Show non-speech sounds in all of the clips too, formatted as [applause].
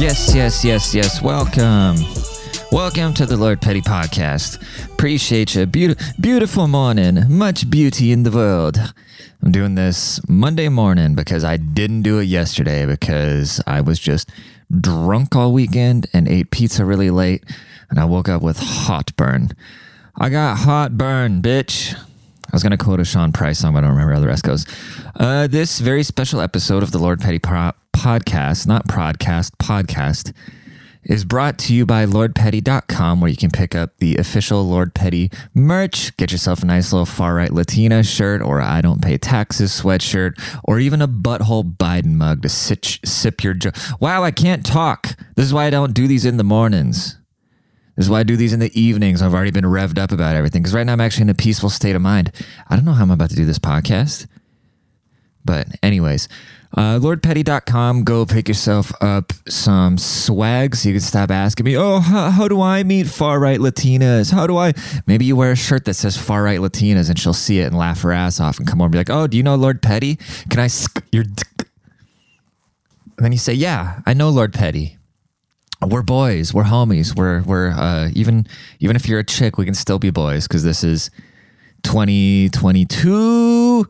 Yes, yes, yes, yes. Welcome. Welcome to the Lord Petty Podcast. Appreciate you. Beaut- beautiful morning. Much beauty in the world. I'm doing this Monday morning because I didn't do it yesterday because I was just drunk all weekend and ate pizza really late and I woke up with hot burn. I got hot burn, bitch. I was going to quote a Sean Price song, but I don't remember how the rest goes. Uh, this very special episode of the Lord Petty Pro- Podcast, not podcast, podcast, is brought to you by lordpetty.com where you can pick up the official Lord Petty merch, get yourself a nice little far right Latina shirt or I don't pay taxes sweatshirt or even a butthole Biden mug to sit, sip your jo- Wow, I can't talk. This is why I don't do these in the mornings. This is why I do these in the evenings. I've already been revved up about everything because right now I'm actually in a peaceful state of mind. I don't know how I'm about to do this podcast. But, anyways, uh, lordpetty.com, go pick yourself up some swag so you can stop asking me, oh, how, how do I meet far right Latinas? How do I? Maybe you wear a shirt that says far right Latinas and she'll see it and laugh her ass off and come over and be like, oh, do you know Lord Petty? Can I sk your? And then you say, yeah, I know Lord Petty. We're boys. We're homies. We're we're uh, even even if you're a chick, we can still be boys because this is 2022.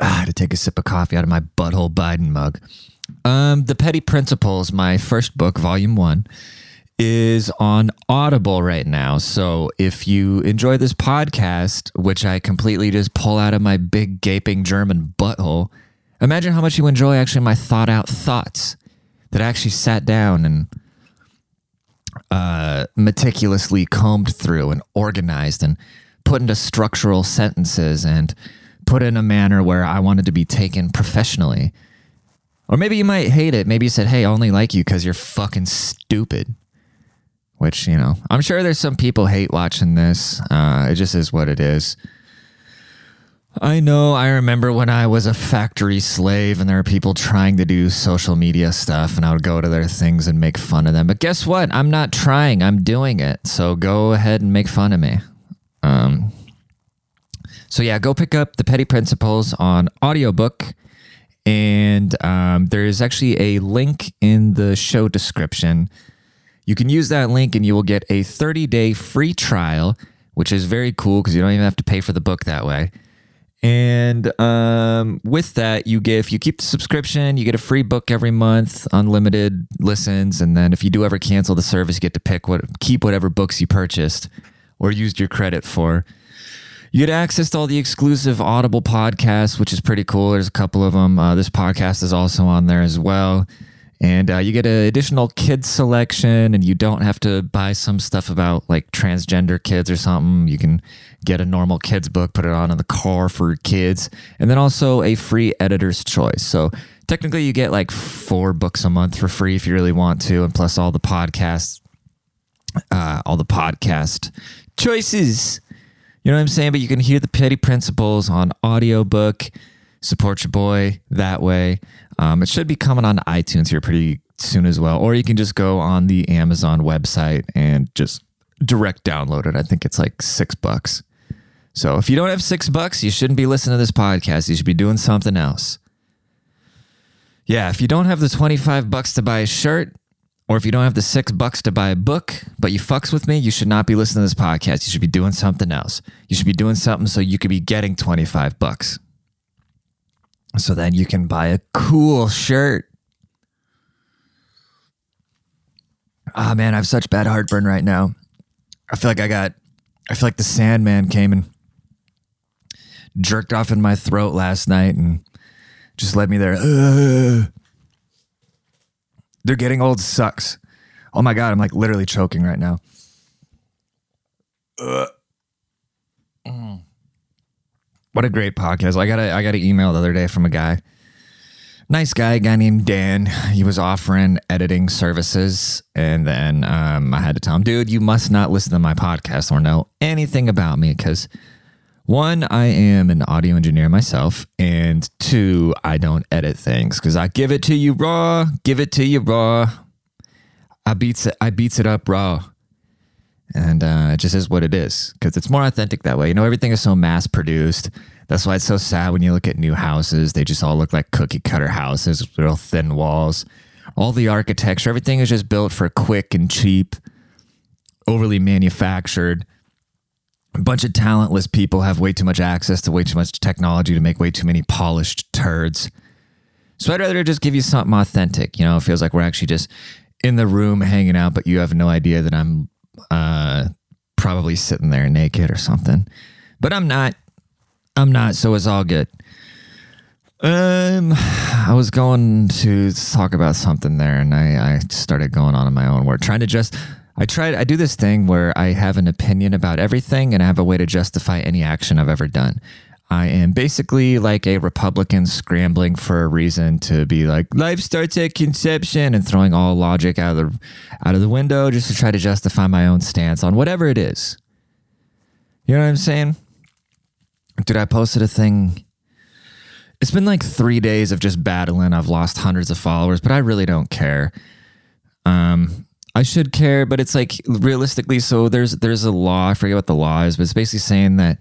Ah, to take a sip of coffee out of my butthole Biden mug. Um, the Petty Principles, my first book, volume one, is on Audible right now. So if you enjoy this podcast, which I completely just pull out of my big gaping German butthole, imagine how much you enjoy actually my thought out thoughts that I actually sat down and uh, meticulously combed through and organized and put into structural sentences and put in a manner where I wanted to be taken professionally. Or maybe you might hate it. Maybe you said, hey, I only like you because you're fucking stupid. Which, you know, I'm sure there's some people hate watching this. Uh, it just is what it is. I know. I remember when I was a factory slave and there were people trying to do social media stuff and I would go to their things and make fun of them. But guess what? I'm not trying. I'm doing it. So go ahead and make fun of me. Um, so yeah, go pick up the Petty Principles on audiobook. And um, there is actually a link in the show description. You can use that link and you will get a 30 day free trial, which is very cool because you don't even have to pay for the book that way. And um, with that, you get if you keep the subscription, you get a free book every month, unlimited listens, and then if you do ever cancel the service, you get to pick what keep whatever books you purchased or used your credit for. You get access to all the exclusive Audible podcasts, which is pretty cool. There's a couple of them. Uh, this podcast is also on there as well. And uh, you get an additional kids selection, and you don't have to buy some stuff about like transgender kids or something. You can get a normal kids book, put it on in the car for kids, and then also a free editor's choice. So technically, you get like four books a month for free if you really want to, and plus all the podcasts, uh, all the podcast choices. You know what I'm saying? But you can hear the petty principles on audiobook. Support your boy that way. Um, it should be coming on iTunes here pretty soon as well. Or you can just go on the Amazon website and just direct download it. I think it's like six bucks. So if you don't have six bucks, you shouldn't be listening to this podcast. You should be doing something else. Yeah, if you don't have the 25 bucks to buy a shirt, or if you don't have the six bucks to buy a book, but you fucks with me, you should not be listening to this podcast. You should be doing something else. You should be doing something so you could be getting 25 bucks. So then you can buy a cool shirt. Ah, oh, man, I have such bad heartburn right now. I feel like I got, I feel like the Sandman came and jerked off in my throat last night and just led me there. Ugh. They're getting old sucks. Oh my god, I'm like literally choking right now. Mm. What a great podcast! I got a I got an email the other day from a guy, nice guy, a guy named Dan. He was offering editing services, and then um, I had to tell him, dude, you must not listen to my podcast or know anything about me because one, I am an audio engineer myself, and two, I don't edit things because I give it to you raw, give it to you raw. I beats it. I beats it up raw, and uh, it just is what it is because it's more authentic that way. You know, everything is so mass produced. That's why it's so sad when you look at new houses. They just all look like cookie cutter houses with real thin walls. All the architecture, everything is just built for quick and cheap, overly manufactured. A bunch of talentless people have way too much access to way too much technology to make way too many polished turds. So I'd rather just give you something authentic. You know, it feels like we're actually just in the room hanging out, but you have no idea that I'm uh, probably sitting there naked or something. But I'm not. I'm not. So it's all good. Um, I was going to talk about something there, and I, I started going on in my own word, trying to just. I tried. I do this thing where I have an opinion about everything, and I have a way to justify any action I've ever done. I am basically like a Republican scrambling for a reason to be like life starts at conception and throwing all logic out of the out of the window just to try to justify my own stance on whatever it is. You know what I'm saying? Dude, I posted a thing. It's been like three days of just battling. I've lost hundreds of followers, but I really don't care. Um, I should care, but it's like realistically. So there's there's a law. I forget what the law is, but it's basically saying that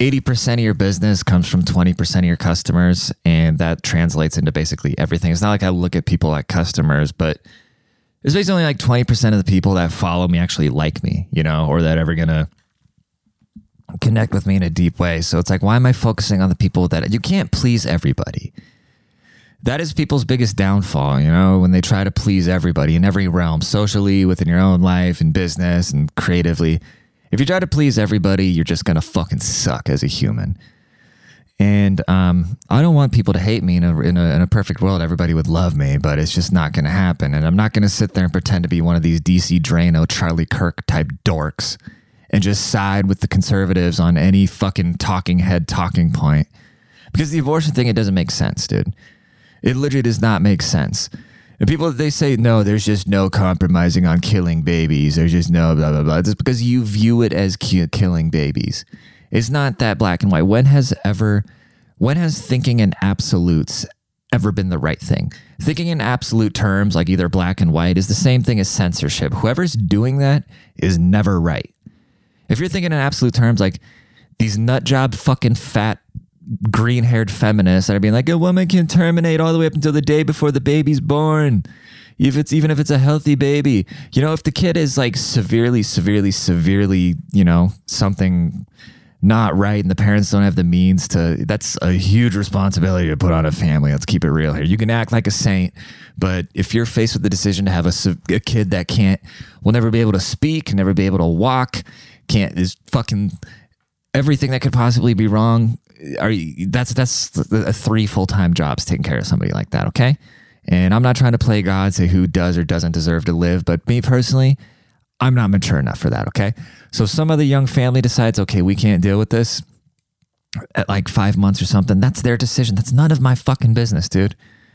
80% of your business comes from 20% of your customers. And that translates into basically everything. It's not like I look at people like customers, but it's basically like 20% of the people that follow me actually like me, you know, or that ever to connect with me in a deep way. So it's like, why am I focusing on the people that you can't please everybody? That is people's biggest downfall, you know, when they try to please everybody in every realm, socially, within your own life, and business, and creatively if you try to please everybody, you're just gonna fucking suck as a human. And um, I don't want people to hate me in a, in a, in a perfect world. Everybody would love me, but it's just not going to happen. And I'm not going to sit there and pretend to be one of these DC Draino, Charlie Kirk type dorks and just side with the conservatives on any fucking talking head talking point. Because the abortion thing, it doesn't make sense, dude. It literally does not make sense. And people they say no, there's just no compromising on killing babies. There's just no blah blah blah. Just because you view it as ki- killing babies. It's not that black and white. When has ever when has thinking in absolutes ever been the right thing? Thinking in absolute terms like either black and white is the same thing as censorship. Whoever's doing that is never right. If you're thinking in absolute terms like these nut job fucking fat green haired feminists that are being like, a woman can terminate all the way up until the day before the baby's born. If it's even if it's a healthy baby, you know, if the kid is like severely, severely, severely, you know, something not right and the parents don't have the means to that's a huge responsibility to put on a family. Let's keep it real here. You can act like a saint but if you're faced with the decision to have a, a kid that can't will never be able to speak never be able to walk can't is fucking everything that could possibly be wrong are you, that's that's three full time jobs taking care of somebody like that. Okay, and I'm not trying to play God, say who does or doesn't deserve to live, but me personally, I'm not mature enough for that. Okay, so some other young family decides, okay, we can't deal with this at like five months or something. That's their decision. That's none of my fucking business, dude.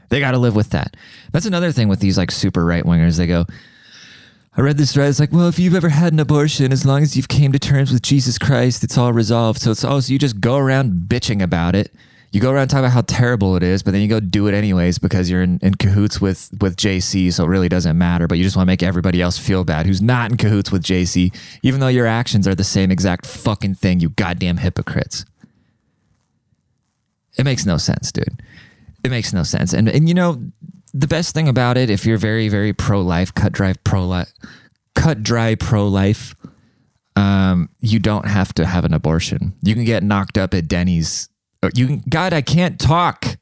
They got to live with that. That's another thing with these like super right wingers. They go, I read this thread. It's like, well, if you've ever had an abortion, as long as you've came to terms with Jesus Christ, it's all resolved. So it's oh, so you just go around bitching about it. You go around talking about how terrible it is, but then you go do it anyways because you're in, in cahoots with with JC, so it really doesn't matter. But you just want to make everybody else feel bad who's not in cahoots with JC, even though your actions are the same exact fucking thing. You goddamn hypocrites. It makes no sense, dude. It makes no sense. And and you know, the best thing about it, if you're very, very pro life, cut dry pro life, cut dry pro life, um, you don't have to have an abortion. You can get knocked up at Denny's. Uh, you can, God, I can't talk.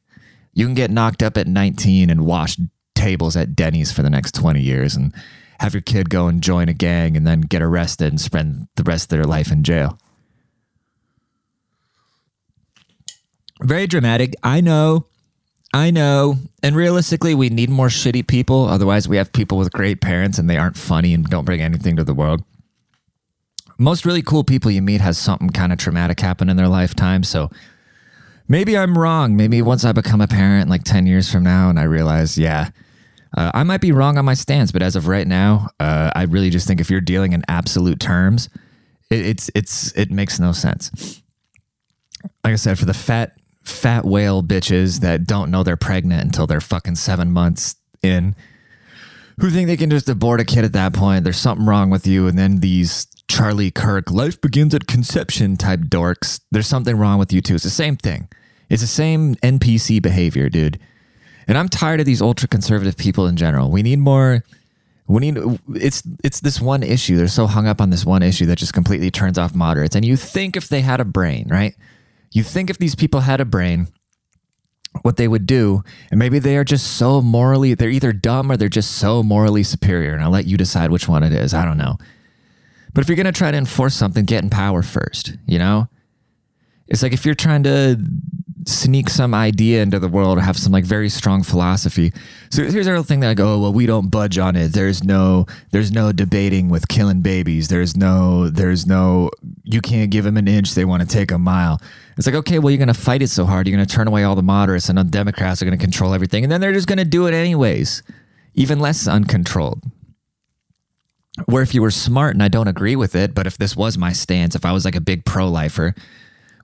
You can get knocked up at 19 and wash tables at Denny's for the next 20 years and have your kid go and join a gang and then get arrested and spend the rest of their life in jail. Very dramatic. I know. I know. And realistically, we need more shitty people. Otherwise, we have people with great parents and they aren't funny and don't bring anything to the world. Most really cool people you meet has something kind of traumatic happen in their lifetime. So maybe I'm wrong. Maybe once I become a parent, like 10 years from now, and I realize, yeah, uh, I might be wrong on my stance. But as of right now, uh, I really just think if you're dealing in absolute terms, it, it's, it's, it makes no sense. Like I said, for the fat fat whale bitches that don't know they're pregnant until they're fucking seven months in. who think they can just abort a kid at that point. There's something wrong with you. And then these Charlie Kirk, life begins at conception type dorks. There's something wrong with you too. It's the same thing. It's the same NPC behavior, dude. And I'm tired of these ultra conservative people in general. We need more. We need it's it's this one issue. They're so hung up on this one issue that just completely turns off moderates. And you think if they had a brain, right? You think if these people had a brain, what they would do, and maybe they are just so morally, they're either dumb or they're just so morally superior. And I'll let you decide which one it is. I don't know. But if you're going to try to enforce something, get in power first, you know? It's like if you're trying to sneak some idea into the world or have some like very strong philosophy. So here's the thing that I go, oh, well, we don't budge on it. There's no, there's no debating with killing babies. There's no, there's no, you can't give them an inch. They want to take a mile. It's like, okay, well, you're going to fight it so hard. You're going to turn away all the moderates and the Democrats are going to control everything. And then they're just going to do it anyways, even less uncontrolled. Where if you were smart, and I don't agree with it, but if this was my stance, if I was like a big pro lifer,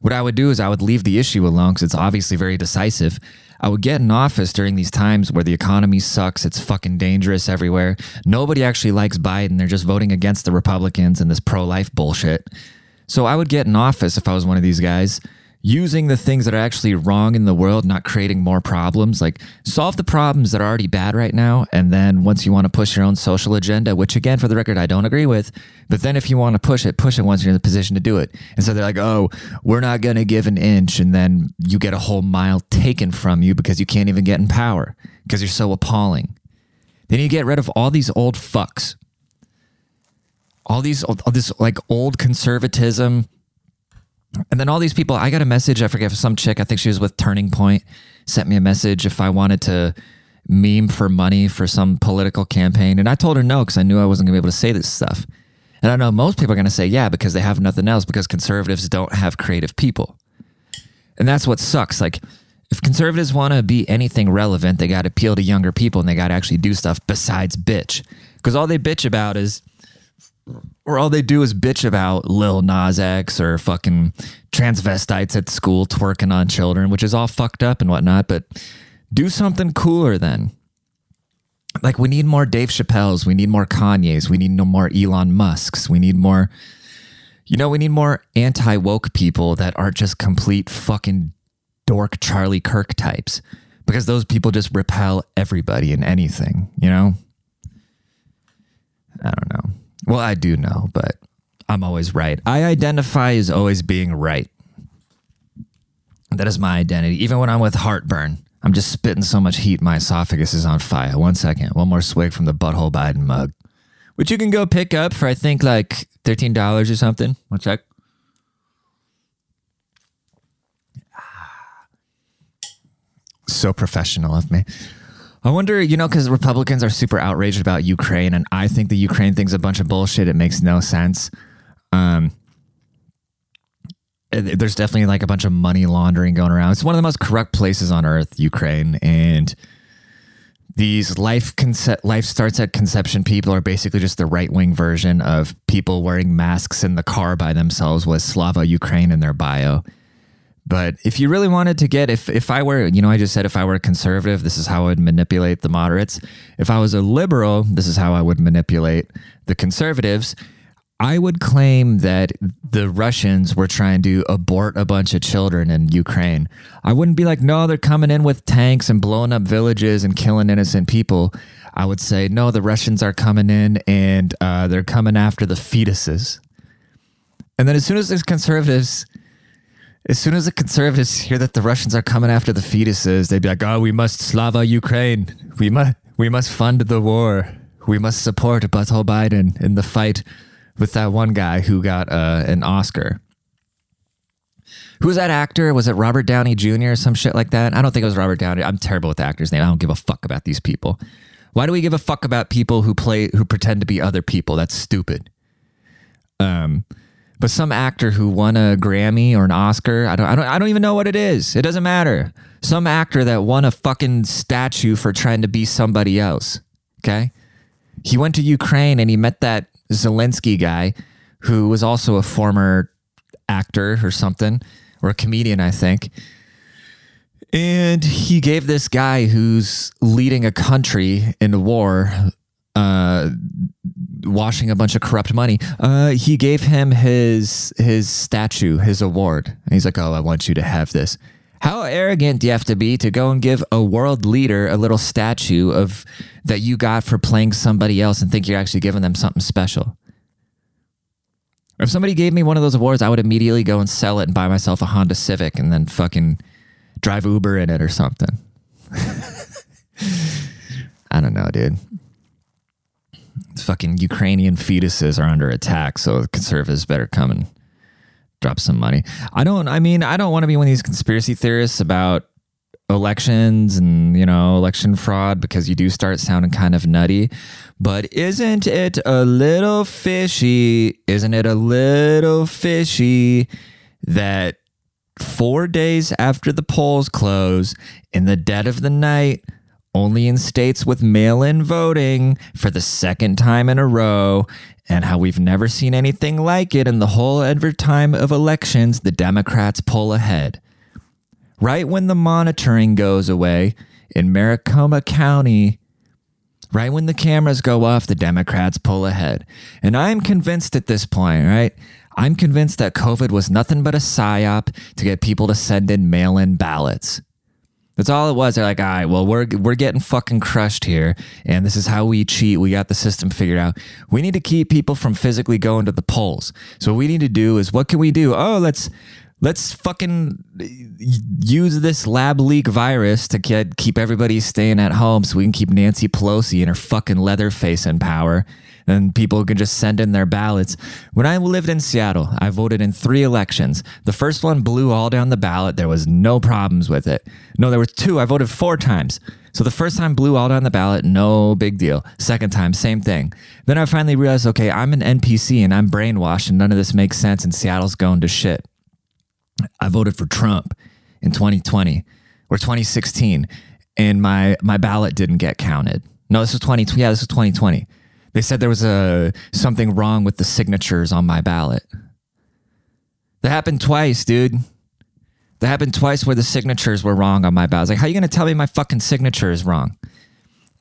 what I would do is I would leave the issue alone because it's obviously very decisive. I would get in office during these times where the economy sucks, it's fucking dangerous everywhere. Nobody actually likes Biden. They're just voting against the Republicans and this pro life bullshit. So I would get in office if I was one of these guys using the things that are actually wrong in the world, not creating more problems. Like solve the problems that are already bad right now. And then once you want to push your own social agenda, which again, for the record, I don't agree with, but then if you want to push it, push it once you're in the position to do it. And so they're like, oh, we're not going to give an inch. And then you get a whole mile taken from you because you can't even get in power because you're so appalling. Then you get rid of all these old fucks. All these, all this like old conservatism, and then all these people, I got a message. I forget if some chick. I think she was with Turning Point. Sent me a message if I wanted to meme for money for some political campaign, and I told her no because I knew I wasn't gonna be able to say this stuff. And I know most people are gonna say yeah because they have nothing else because conservatives don't have creative people, and that's what sucks. Like if conservatives want to be anything relevant, they got to appeal to younger people and they got to actually do stuff besides bitch. Because all they bitch about is or all they do is bitch about Lil Nas X or fucking transvestites at school twerking on children, which is all fucked up and whatnot. But do something cooler then. Like we need more Dave Chappelle's, we need more Kanye's, we need no more Elon Musk's, we need more, you know, we need more anti woke people that aren't just complete fucking dork Charlie Kirk types because those people just repel everybody and anything, you know? I don't know. Well, I do know, but I'm always right. I identify as always being right. That is my identity. Even when I'm with heartburn, I'm just spitting so much heat, my esophagus is on fire. One second, one more swig from the Butthole Biden mug, which you can go pick up for, I think, like $13 or something. One sec. Ah. So professional of me. I wonder, you know, because Republicans are super outraged about Ukraine, and I think the Ukraine thing's a bunch of bullshit. It makes no sense. Um, there's definitely like a bunch of money laundering going around. It's one of the most corrupt places on earth, Ukraine, and these life concept life starts at conception people are basically just the right wing version of people wearing masks in the car by themselves with Slava Ukraine in their bio. But if you really wanted to get, if if I were, you know, I just said if I were a conservative, this is how I would manipulate the moderates. If I was a liberal, this is how I would manipulate the conservatives. I would claim that the Russians were trying to abort a bunch of children in Ukraine. I wouldn't be like, no, they're coming in with tanks and blowing up villages and killing innocent people. I would say, no, the Russians are coming in and uh, they're coming after the fetuses. And then as soon as there's conservatives as soon as the conservatives hear that the Russians are coming after the fetuses, they'd be like, "Oh, we must Slava Ukraine. We must we must fund the war. We must support Butthole Biden in the fight with that one guy who got uh, an Oscar." Who's that actor? Was it Robert Downey Jr. or some shit like that? I don't think it was Robert Downey. I'm terrible with the actor's name. I don't give a fuck about these people. Why do we give a fuck about people who play who pretend to be other people? That's stupid. Um, but some actor who won a Grammy or an Oscar, I don't, I don't, I don't even know what it is. It doesn't matter. Some actor that won a fucking statue for trying to be somebody else. Okay, he went to Ukraine and he met that Zelensky guy, who was also a former actor or something, or a comedian, I think. And he gave this guy who's leading a country in war uh, washing a bunch of corrupt money. Uh, he gave him his his statue, his award, and he's like, "Oh, I want you to have this." How arrogant do you have to be to go and give a world leader a little statue of that you got for playing somebody else and think you're actually giving them something special? If somebody gave me one of those awards, I would immediately go and sell it and buy myself a Honda Civic and then fucking drive Uber in it or something. [laughs] I don't know, dude. Fucking Ukrainian fetuses are under attack, so conservatives better come and drop some money. I don't, I mean, I don't want to be one of these conspiracy theorists about elections and, you know, election fraud because you do start sounding kind of nutty. But isn't it a little fishy? Isn't it a little fishy that four days after the polls close, in the dead of the night, only in states with mail in voting for the second time in a row, and how we've never seen anything like it in the whole ever time of elections, the Democrats pull ahead. Right when the monitoring goes away in Maricopa County, right when the cameras go off, the Democrats pull ahead. And I'm convinced at this point, right? I'm convinced that COVID was nothing but a psyop to get people to send in mail in ballots. That's all it was. They're like, all right, well, we're we're getting fucking crushed here, and this is how we cheat. We got the system figured out. We need to keep people from physically going to the polls. So what we need to do is, what can we do? Oh, let's let's fucking use this lab leak virus to get keep everybody staying at home, so we can keep Nancy Pelosi and her fucking leather face in power and people can just send in their ballots. When I lived in Seattle, I voted in three elections. The first one blew all down the ballot. There was no problems with it. No, there were two. I voted four times. So the first time blew all down the ballot, no big deal. Second time, same thing. Then I finally realized, okay, I'm an NPC and I'm brainwashed and none of this makes sense and Seattle's going to shit. I voted for Trump in 2020 or 2016 and my my ballot didn't get counted. No, this was 20 yeah, this was 2020. They said there was a something wrong with the signatures on my ballot. That happened twice, dude. That happened twice where the signatures were wrong on my ballot. Like, how are you to tell me my fucking signature is wrong?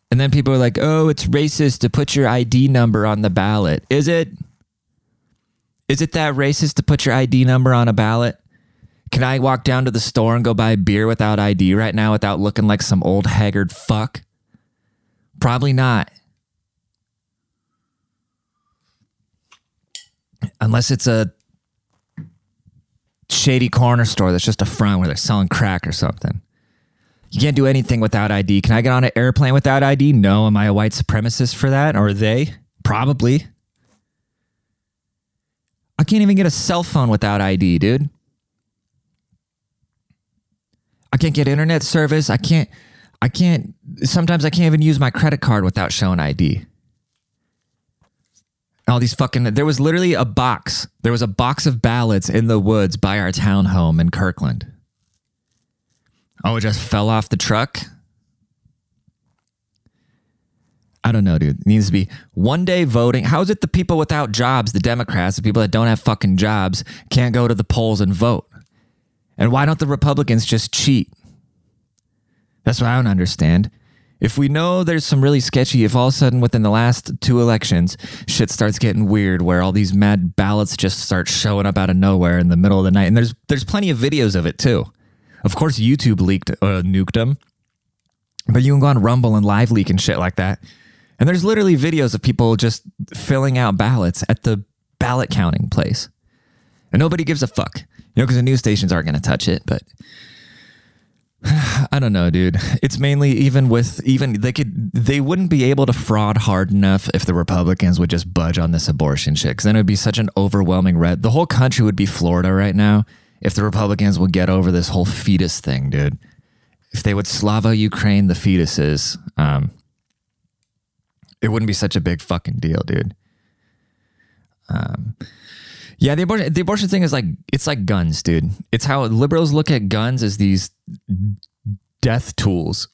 And then people are like, oh, it's racist to put your ID number on the ballot. Is it? Is it that racist to put your ID number on a ballot? Can I walk down to the store and go buy beer without ID right now without looking like some old haggard fuck? Probably not. Unless it's a shady corner store that's just a front where they're selling crack or something. You can't do anything without ID. Can I get on an airplane without ID? No. Am I a white supremacist for that? Or are they? Probably. I can't even get a cell phone without ID, dude. I can't get internet service. I can't I can't sometimes I can't even use my credit card without showing ID all these fucking there was literally a box there was a box of ballots in the woods by our townhome in kirkland. Oh it just fell off the truck. I don't know dude. It needs to be one day voting. How is it the people without jobs the democrats the people that don't have fucking jobs can't go to the polls and vote? And why don't the republicans just cheat? That's what i don't understand if we know there's some really sketchy, if all of a sudden within the last two elections, shit starts getting weird where all these mad ballots just start showing up out of nowhere in the middle of the night, and there's there's plenty of videos of it too. Of course, YouTube leaked uh, nuked them, but you can go on Rumble and live leak and shit like that. And there's literally videos of people just filling out ballots at the ballot counting place, and nobody gives a fuck, you know, because the news stations aren't going to touch it, but [sighs] I don't know, dude. It's mainly even with even they could they wouldn't be able to fraud hard enough if the Republicans would just budge on this abortion shit. Because then it would be such an overwhelming red. The whole country would be Florida right now if the Republicans would get over this whole fetus thing, dude. If they would Slava Ukraine the fetuses, um, it wouldn't be such a big fucking deal, dude. Um, yeah, the abortion the abortion thing is like it's like guns, dude. It's how liberals look at guns as these death tools,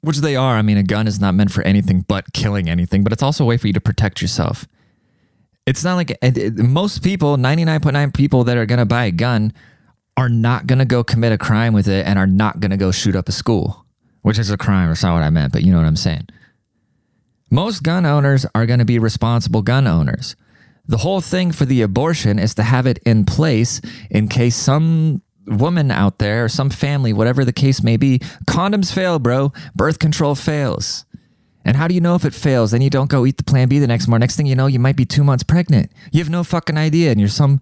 which they are. I mean, a gun is not meant for anything but killing anything, but it's also a way for you to protect yourself. It's not like most people, 99.9 people that are going to buy a gun are not going to go commit a crime with it and are not going to go shoot up a school, which is a crime. That's not what I meant, but you know what I'm saying. Most gun owners are going to be responsible gun owners. The whole thing for the abortion is to have it in place in case some woman out there or some family, whatever the case may be, condoms fail, bro. Birth control fails. And how do you know if it fails? Then you don't go eat the plan B the next morning. Next thing you know, you might be two months pregnant. You have no fucking idea. And you're some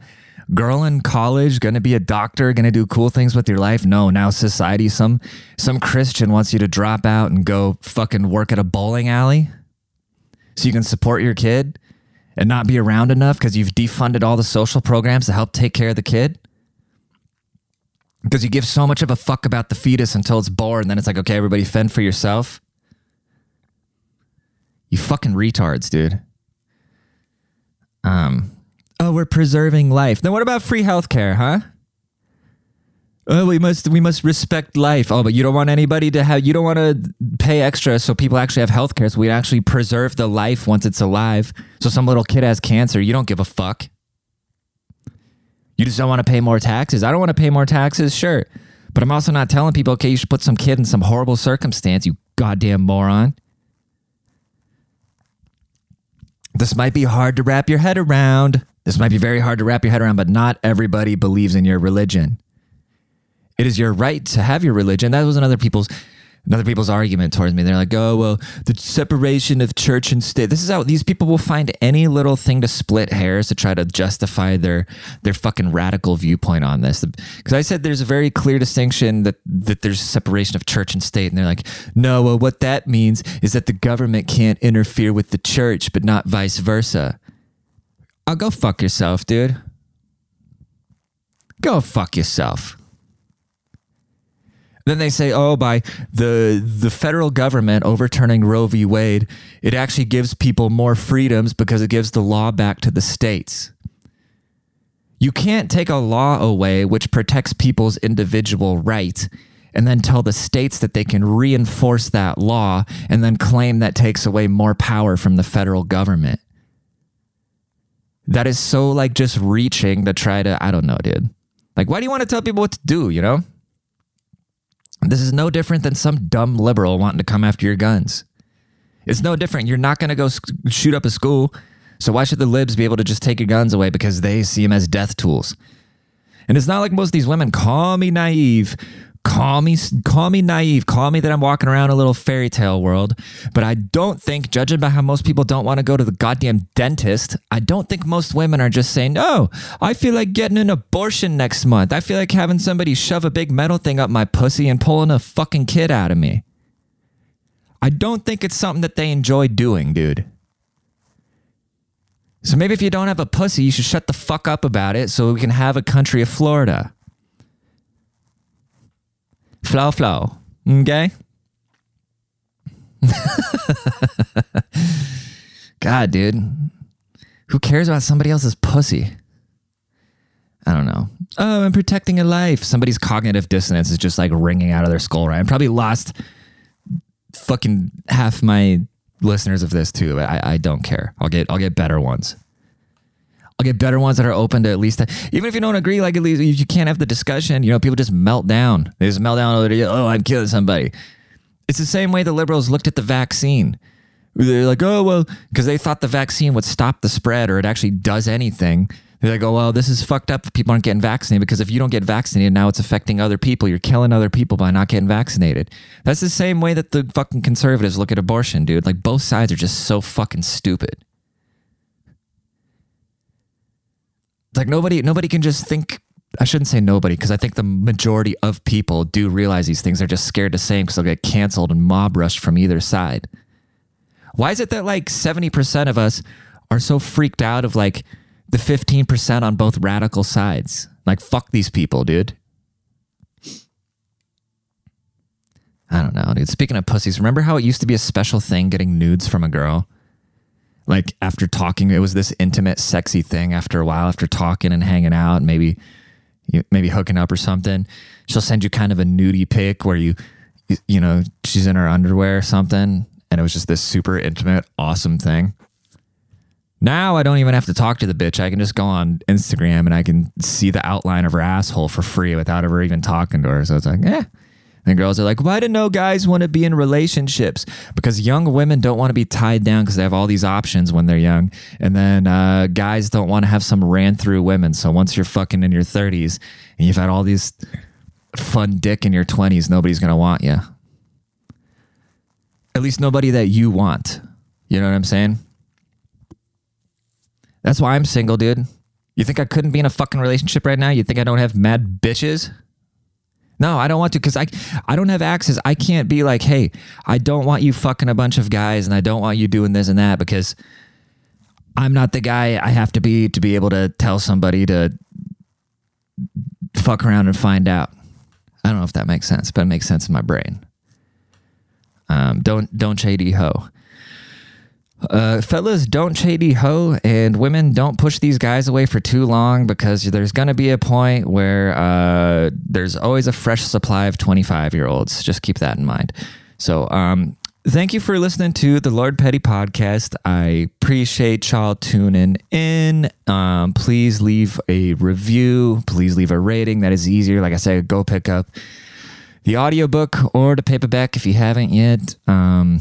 girl in college, gonna be a doctor, gonna do cool things with your life. No, now society, some some Christian wants you to drop out and go fucking work at a bowling alley so you can support your kid and not be around enough because you've defunded all the social programs to help take care of the kid. Because you give so much of a fuck about the fetus until it's born, and then it's like, okay, everybody fend for yourself. You fucking retards, dude. Um, oh, we're preserving life. Then what about free healthcare, huh? Oh, we must we must respect life. Oh, but you don't want anybody to have you don't want to pay extra so people actually have health care So we actually preserve the life once it's alive. So some little kid has cancer, you don't give a fuck. You just don't want to pay more taxes. I don't want to pay more taxes, sure. But I'm also not telling people, okay, you should put some kid in some horrible circumstance, you goddamn moron. This might be hard to wrap your head around. This might be very hard to wrap your head around, but not everybody believes in your religion. It is your right to have your religion. That was another people's another people's argument towards me. They're like, "Oh, well, the separation of church and state." This is how these people will find any little thing to split hairs to try to justify their their fucking radical viewpoint on this. Because I said there's a very clear distinction that that there's separation of church and state, and they're like, "No, well, what that means is that the government can't interfere with the church, but not vice versa." I'll go fuck yourself, dude. Go fuck yourself. Then they say, oh, by the the federal government overturning Roe v. Wade, it actually gives people more freedoms because it gives the law back to the states. You can't take a law away which protects people's individual rights and then tell the states that they can reinforce that law and then claim that takes away more power from the federal government. That is so like just reaching to try to, I don't know, dude. Like, why do you want to tell people what to do, you know? This is no different than some dumb liberal wanting to come after your guns. It's no different. You're not going to go shoot up a school. So why should the libs be able to just take your guns away because they see them as death tools? And it's not like most of these women call me naive call me call me naive call me that i'm walking around a little fairy tale world but i don't think judging by how most people don't want to go to the goddamn dentist i don't think most women are just saying no i feel like getting an abortion next month. I feel like having somebody shove a big metal thing up my pussy and pulling a fucking kid out of me. I don't think it's something that they enjoy doing dude. So maybe if you don't have a pussy you should shut the fuck up about it so we can have a country of florida Flow, flow. Okay? [laughs] God, dude. Who cares about somebody else's pussy? I don't know. Oh, I'm protecting a life. Somebody's cognitive dissonance is just like ringing out of their skull, right? I probably lost fucking half my listeners of this too. I, I don't care. I'll get I'll get better ones. I'll get better ones that are open to at least, even if you don't agree, like at least you can't have the discussion. You know, people just melt down. They just melt down. Oh, I'm killing somebody. It's the same way the liberals looked at the vaccine. They're like, oh, well, because they thought the vaccine would stop the spread or it actually does anything. They're like, oh, well, this is fucked up people aren't getting vaccinated because if you don't get vaccinated, now it's affecting other people. You're killing other people by not getting vaccinated. That's the same way that the fucking conservatives look at abortion, dude. Like, both sides are just so fucking stupid. Like nobody nobody can just think I shouldn't say nobody because I think the majority of people do realize these things. They're just scared to say because they'll get canceled and mob rushed from either side. Why is it that like 70% of us are so freaked out of like the 15% on both radical sides? Like, fuck these people, dude. I don't know, dude. Speaking of pussies, remember how it used to be a special thing getting nudes from a girl? Like after talking, it was this intimate, sexy thing. After a while, after talking and hanging out, maybe maybe hooking up or something, she'll send you kind of a nudie pic where you you know she's in her underwear or something, and it was just this super intimate, awesome thing. Now I don't even have to talk to the bitch. I can just go on Instagram and I can see the outline of her asshole for free without ever even talking to her. So it's like, eh, And girls are like, why do no guys want to be in relationships? Because young women don't want to be tied down because they have all these options when they're young. And then uh, guys don't want to have some ran through women. So once you're fucking in your 30s and you've had all these fun dick in your 20s, nobody's going to want you. At least nobody that you want. You know what I'm saying? That's why I'm single, dude. You think I couldn't be in a fucking relationship right now? You think I don't have mad bitches? No, I don't want to because I I don't have access. I can't be like, hey, I don't want you fucking a bunch of guys and I don't want you doing this and that because I'm not the guy I have to be to be able to tell somebody to fuck around and find out. I don't know if that makes sense, but it makes sense in my brain. Um, don't don't shady ho. Uh, fellas, don't shady ho, and women don't push these guys away for too long because there's going to be a point where uh, there's always a fresh supply of 25 year olds. Just keep that in mind. So, um, thank you for listening to the Lord Petty podcast. I appreciate y'all tuning in. Um, please leave a review, please leave a rating. That is easier. Like I said, go pick up the audiobook or the paperback if you haven't yet. Um,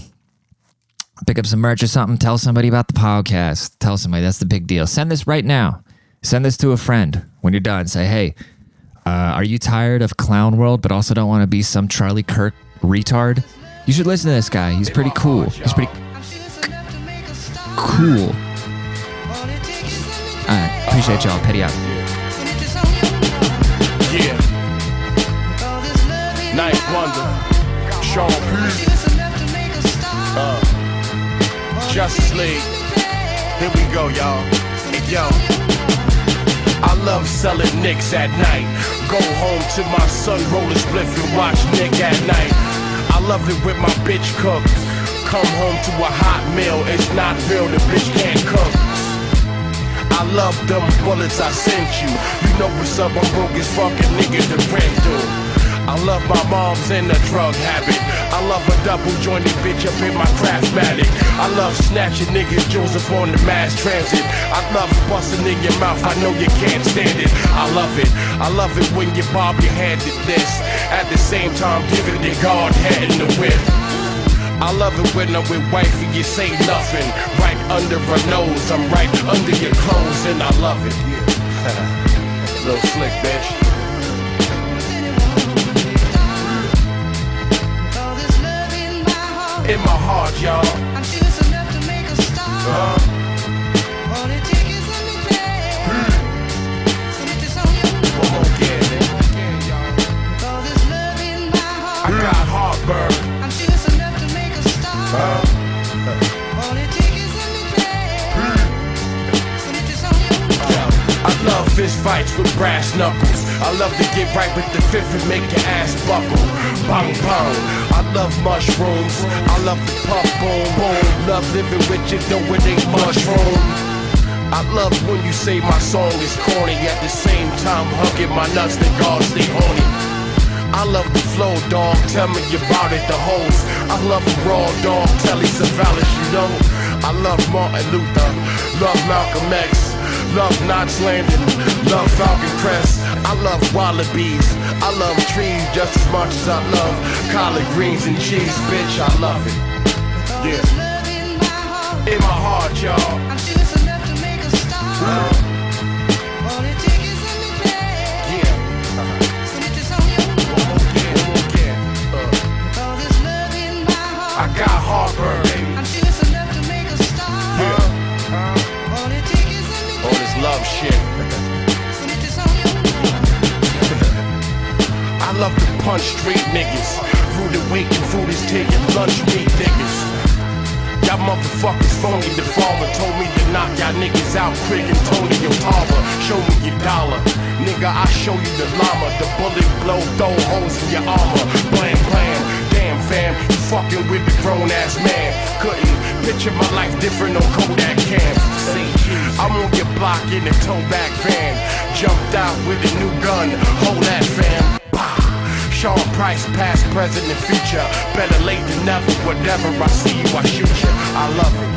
pick up some merch or something, tell somebody about the podcast. Tell somebody that's the big deal. Send this right now. Send this to a friend when you're done. Say, hey, uh, are you tired of Clown World but also don't want to be some Charlie Kirk retard? You should listen to this guy. He's pretty cool. He's pretty cool. I appreciate y'all. Petty out. Yeah. Ninth Wonder. Sean Justice League. Here we go, y'all. Hey, yo. I love selling nicks at night. Go home to my son, roll a spliff and watch Nick at night. I love it with my bitch cook. Come home to a hot meal, it's not real, the bitch can't cook. I love them bullets I sent you. You know what's up, I'm broke as fucking nigga to. I love my mom's in a drug habit. I love a double jointed bitch up in my craftmatic. I love snatching niggas jewels up on the mass transit. I love busting in your mouth, I know you can't stand it. I love it, I love it when you bob your hand at this. At the same time, giving the guard head in the whip. I love it when I'm with wife and you say nothing. Right under her nose, I'm right under your clothes, and I love it. [laughs] Little slick bitch. In my heart, y'all. I feel it's enough to make a stop. Uh, one more again, nigga. I got heartburn. I feel it's enough to make a stop. Uh, I love fist fights with brass knuckles. I love to get right with the fifth and make your ass buckle. Bang bang. I love mushrooms. I love the puff boom boom. Love living with you though it ain't mushroom. I love when you say my song is corny. At the same time, hugging my nuts, the God stay horny. I love the flow, dog. Tell me about it, the hoes. I love the raw, dog. Tell he's a valid, you know. I love Martin Luther. Love Malcolm X. Love Knots Landing. Love Falcon Crest. I love wallabies. I love trees just as much as I love collard greens and cheese, bitch. I love it. Yeah. In my heart, y'all. Punch street niggas. Rooted waiting food is taking lunch meat niggas. Y'all motherfuckers phony. The farmer told me to knock y'all niggas out quick and Tony Ottawa. Show me your dollar. Nigga, I show you the llama. The bullet blow, throw holes in your armor. Blam, blam. Damn, fam. You fucking with the grown ass man. Couldn't picture my life different on Kodak cams. See, I'm on your block in a towback van. Jumped out with a new gun. Hold that, fam. Sean Price, past, present, and future. Better late than never. Whatever I see you, I shoot you. I love it.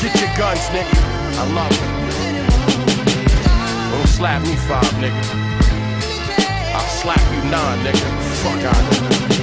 [laughs] Get your guns, nigga. I love it. Don't slap me five, nigga. I'll slap you, nah, nigga. Fuck out of here.